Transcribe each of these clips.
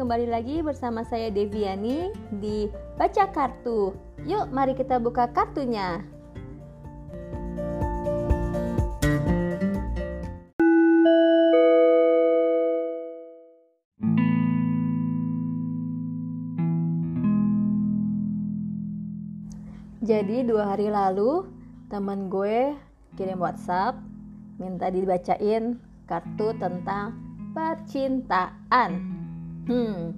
kembali lagi bersama saya Deviani di Baca Kartu. Yuk, mari kita buka kartunya. Jadi dua hari lalu temen gue kirim WhatsApp minta dibacain kartu tentang percintaan. Hmm,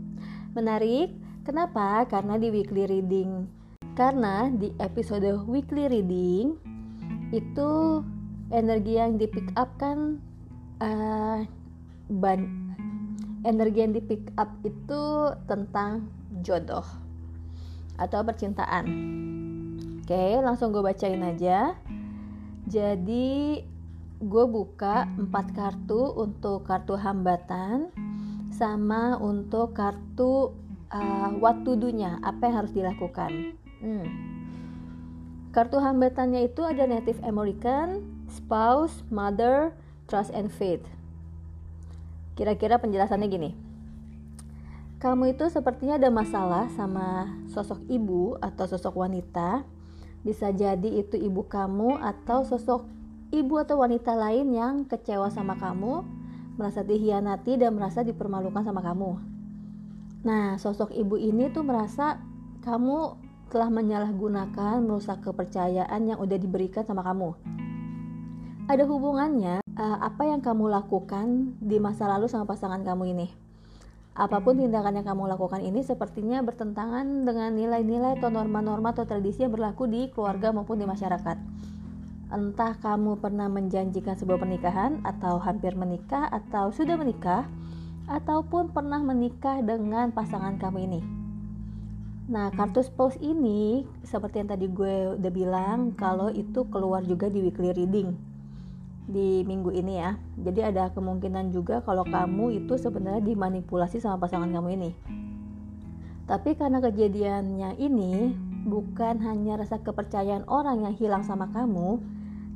menarik. Kenapa? Karena di weekly reading. Karena di episode weekly reading itu energi yang di pick up kan uh, ban energi yang di pick up itu tentang jodoh atau percintaan. Oke, langsung gue bacain aja. Jadi gue buka empat kartu untuk kartu hambatan sama untuk kartu uh, what to do-nya, apa yang harus dilakukan. Hmm. Kartu hambatannya itu ada Native American, Spouse, Mother, Trust and Faith. Kira-kira penjelasannya gini. Kamu itu sepertinya ada masalah sama sosok ibu atau sosok wanita. Bisa jadi itu ibu kamu atau sosok ibu atau wanita lain yang kecewa sama kamu, merasa dihianati dan merasa dipermalukan sama kamu. Nah, sosok ibu ini tuh merasa kamu telah menyalahgunakan, merusak kepercayaan yang udah diberikan sama kamu. Ada hubungannya uh, apa yang kamu lakukan di masa lalu sama pasangan kamu ini. Apa pun tindakan yang kamu lakukan ini sepertinya bertentangan dengan nilai-nilai atau norma-norma atau tradisi yang berlaku di keluarga maupun di masyarakat entah kamu pernah menjanjikan sebuah pernikahan atau hampir menikah atau sudah menikah ataupun pernah menikah dengan pasangan kamu ini. Nah, kartu spouse ini seperti yang tadi gue udah bilang kalau itu keluar juga di weekly reading di minggu ini ya. Jadi ada kemungkinan juga kalau kamu itu sebenarnya dimanipulasi sama pasangan kamu ini. Tapi karena kejadiannya ini bukan hanya rasa kepercayaan orang yang hilang sama kamu,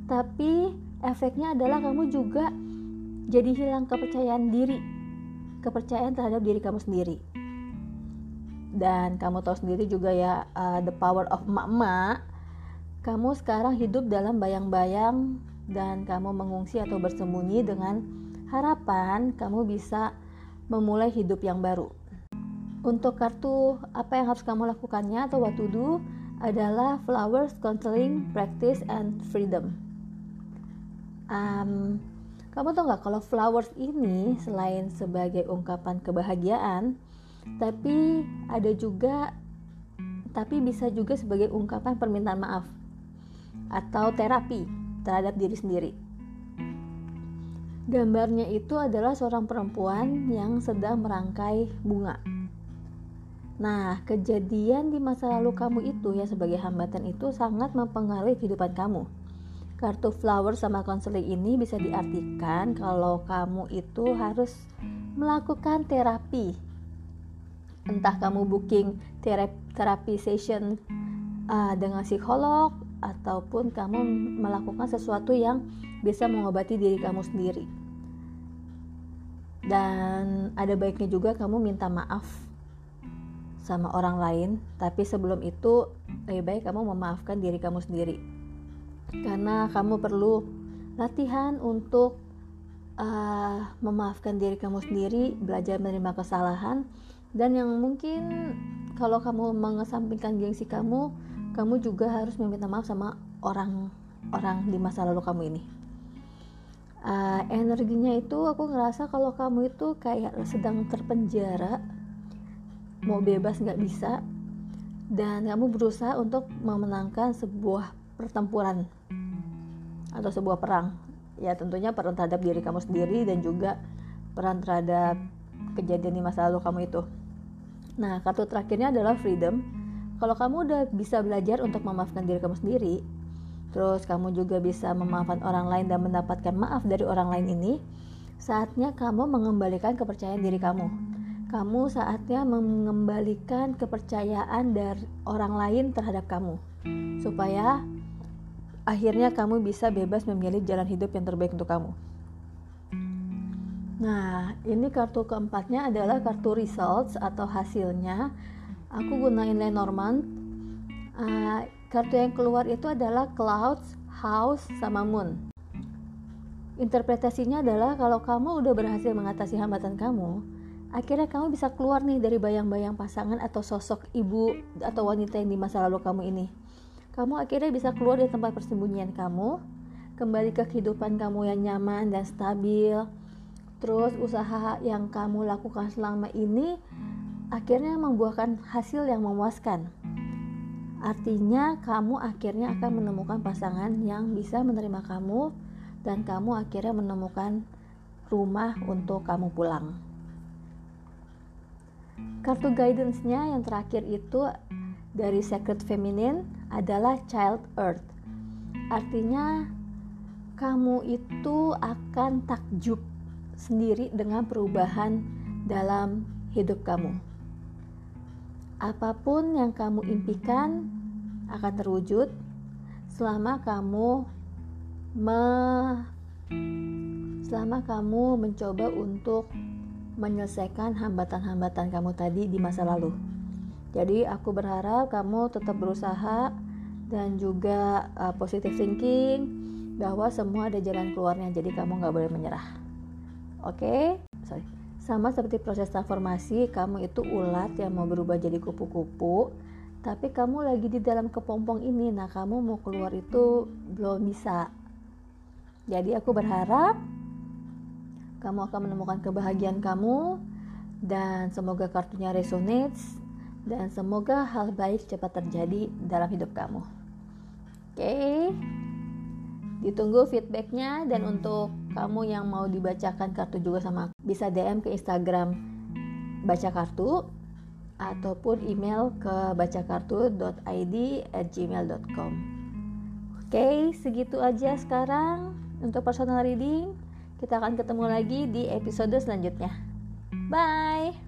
tapi efeknya adalah kamu juga jadi hilang kepercayaan diri. Kepercayaan terhadap diri kamu sendiri. Dan kamu tahu sendiri juga ya uh, the power of emak-emak. Kamu sekarang hidup dalam bayang-bayang dan kamu mengungsi atau bersembunyi dengan harapan kamu bisa memulai hidup yang baru. Untuk kartu apa yang harus kamu lakukannya atau what to do adalah flowers counseling practice and freedom um, kamu tau nggak kalau flowers ini selain sebagai ungkapan kebahagiaan tapi ada juga tapi bisa juga sebagai ungkapan permintaan maaf atau terapi terhadap diri sendiri. Gambarnya itu adalah seorang perempuan yang sedang merangkai bunga. Nah, kejadian di masa lalu kamu itu ya sebagai hambatan itu sangat mempengaruhi kehidupan kamu kartu flower sama konseling ini bisa diartikan kalau kamu itu harus melakukan terapi. Entah kamu booking terapi session uh, dengan psikolog ataupun kamu melakukan sesuatu yang bisa mengobati diri kamu sendiri. Dan ada baiknya juga kamu minta maaf sama orang lain tapi sebelum itu lebih baik kamu memaafkan diri kamu sendiri karena kamu perlu latihan untuk uh, memaafkan diri kamu sendiri, belajar menerima kesalahan, dan yang mungkin kalau kamu mengesampingkan gengsi kamu, kamu juga harus meminta maaf sama orang-orang di masa lalu kamu ini. Uh, energinya itu aku ngerasa kalau kamu itu kayak sedang terpenjara, mau bebas nggak bisa, dan kamu berusaha untuk memenangkan sebuah pertempuran atau sebuah perang. Ya tentunya peran terhadap diri kamu sendiri dan juga peran terhadap kejadian di masa lalu kamu itu. Nah kartu terakhirnya adalah freedom. Kalau kamu udah bisa belajar untuk memaafkan diri kamu sendiri terus kamu juga bisa memaafkan orang lain dan mendapatkan maaf dari orang lain ini saatnya kamu mengembalikan kepercayaan diri kamu. Kamu saatnya mengembalikan kepercayaan dari orang lain terhadap kamu supaya akhirnya kamu bisa bebas memilih jalan hidup yang terbaik untuk kamu. Nah, ini kartu keempatnya adalah kartu results atau hasilnya. Aku gunain Lenormand. Uh, kartu yang keluar itu adalah clouds, house, sama moon. Interpretasinya adalah kalau kamu udah berhasil mengatasi hambatan kamu, akhirnya kamu bisa keluar nih dari bayang-bayang pasangan atau sosok ibu atau wanita yang di masa lalu kamu ini. Kamu akhirnya bisa keluar dari tempat persembunyian kamu, kembali ke kehidupan kamu yang nyaman dan stabil, terus usaha yang kamu lakukan selama ini akhirnya membuahkan hasil yang memuaskan. Artinya, kamu akhirnya akan menemukan pasangan yang bisa menerima kamu, dan kamu akhirnya menemukan rumah untuk kamu pulang. Kartu guidance-nya yang terakhir itu dari Sacred Feminine adalah Child Earth. Artinya, kamu itu akan takjub sendiri dengan perubahan dalam hidup kamu. Apa pun yang kamu impikan akan terwujud selama kamu me selama kamu mencoba untuk menyelesaikan hambatan-hambatan kamu tadi di masa lalu. Jadi aku berharap kamu tetap berusaha dan juga uh, positive thinking bahwa semua ada jalan keluarnya. Jadi kamu nggak boleh menyerah. Oke, okay? Sama seperti proses transformasi, kamu itu ulat yang mau berubah jadi kupu-kupu, tapi kamu lagi di dalam kepompong ini. Nah, kamu mau keluar itu belum bisa. Jadi aku berharap kamu akan menemukan kebahagiaan kamu dan semoga kartunya resonates dan semoga hal baik cepat terjadi dalam hidup kamu. Oke. Okay? Ditunggu feedbacknya dan untuk kamu yang mau dibacakan kartu juga sama bisa DM ke Instagram baca kartu ataupun email ke bacakartu.id at Oke, segitu aja sekarang untuk personal reading. Kita akan ketemu lagi di episode selanjutnya. Bye!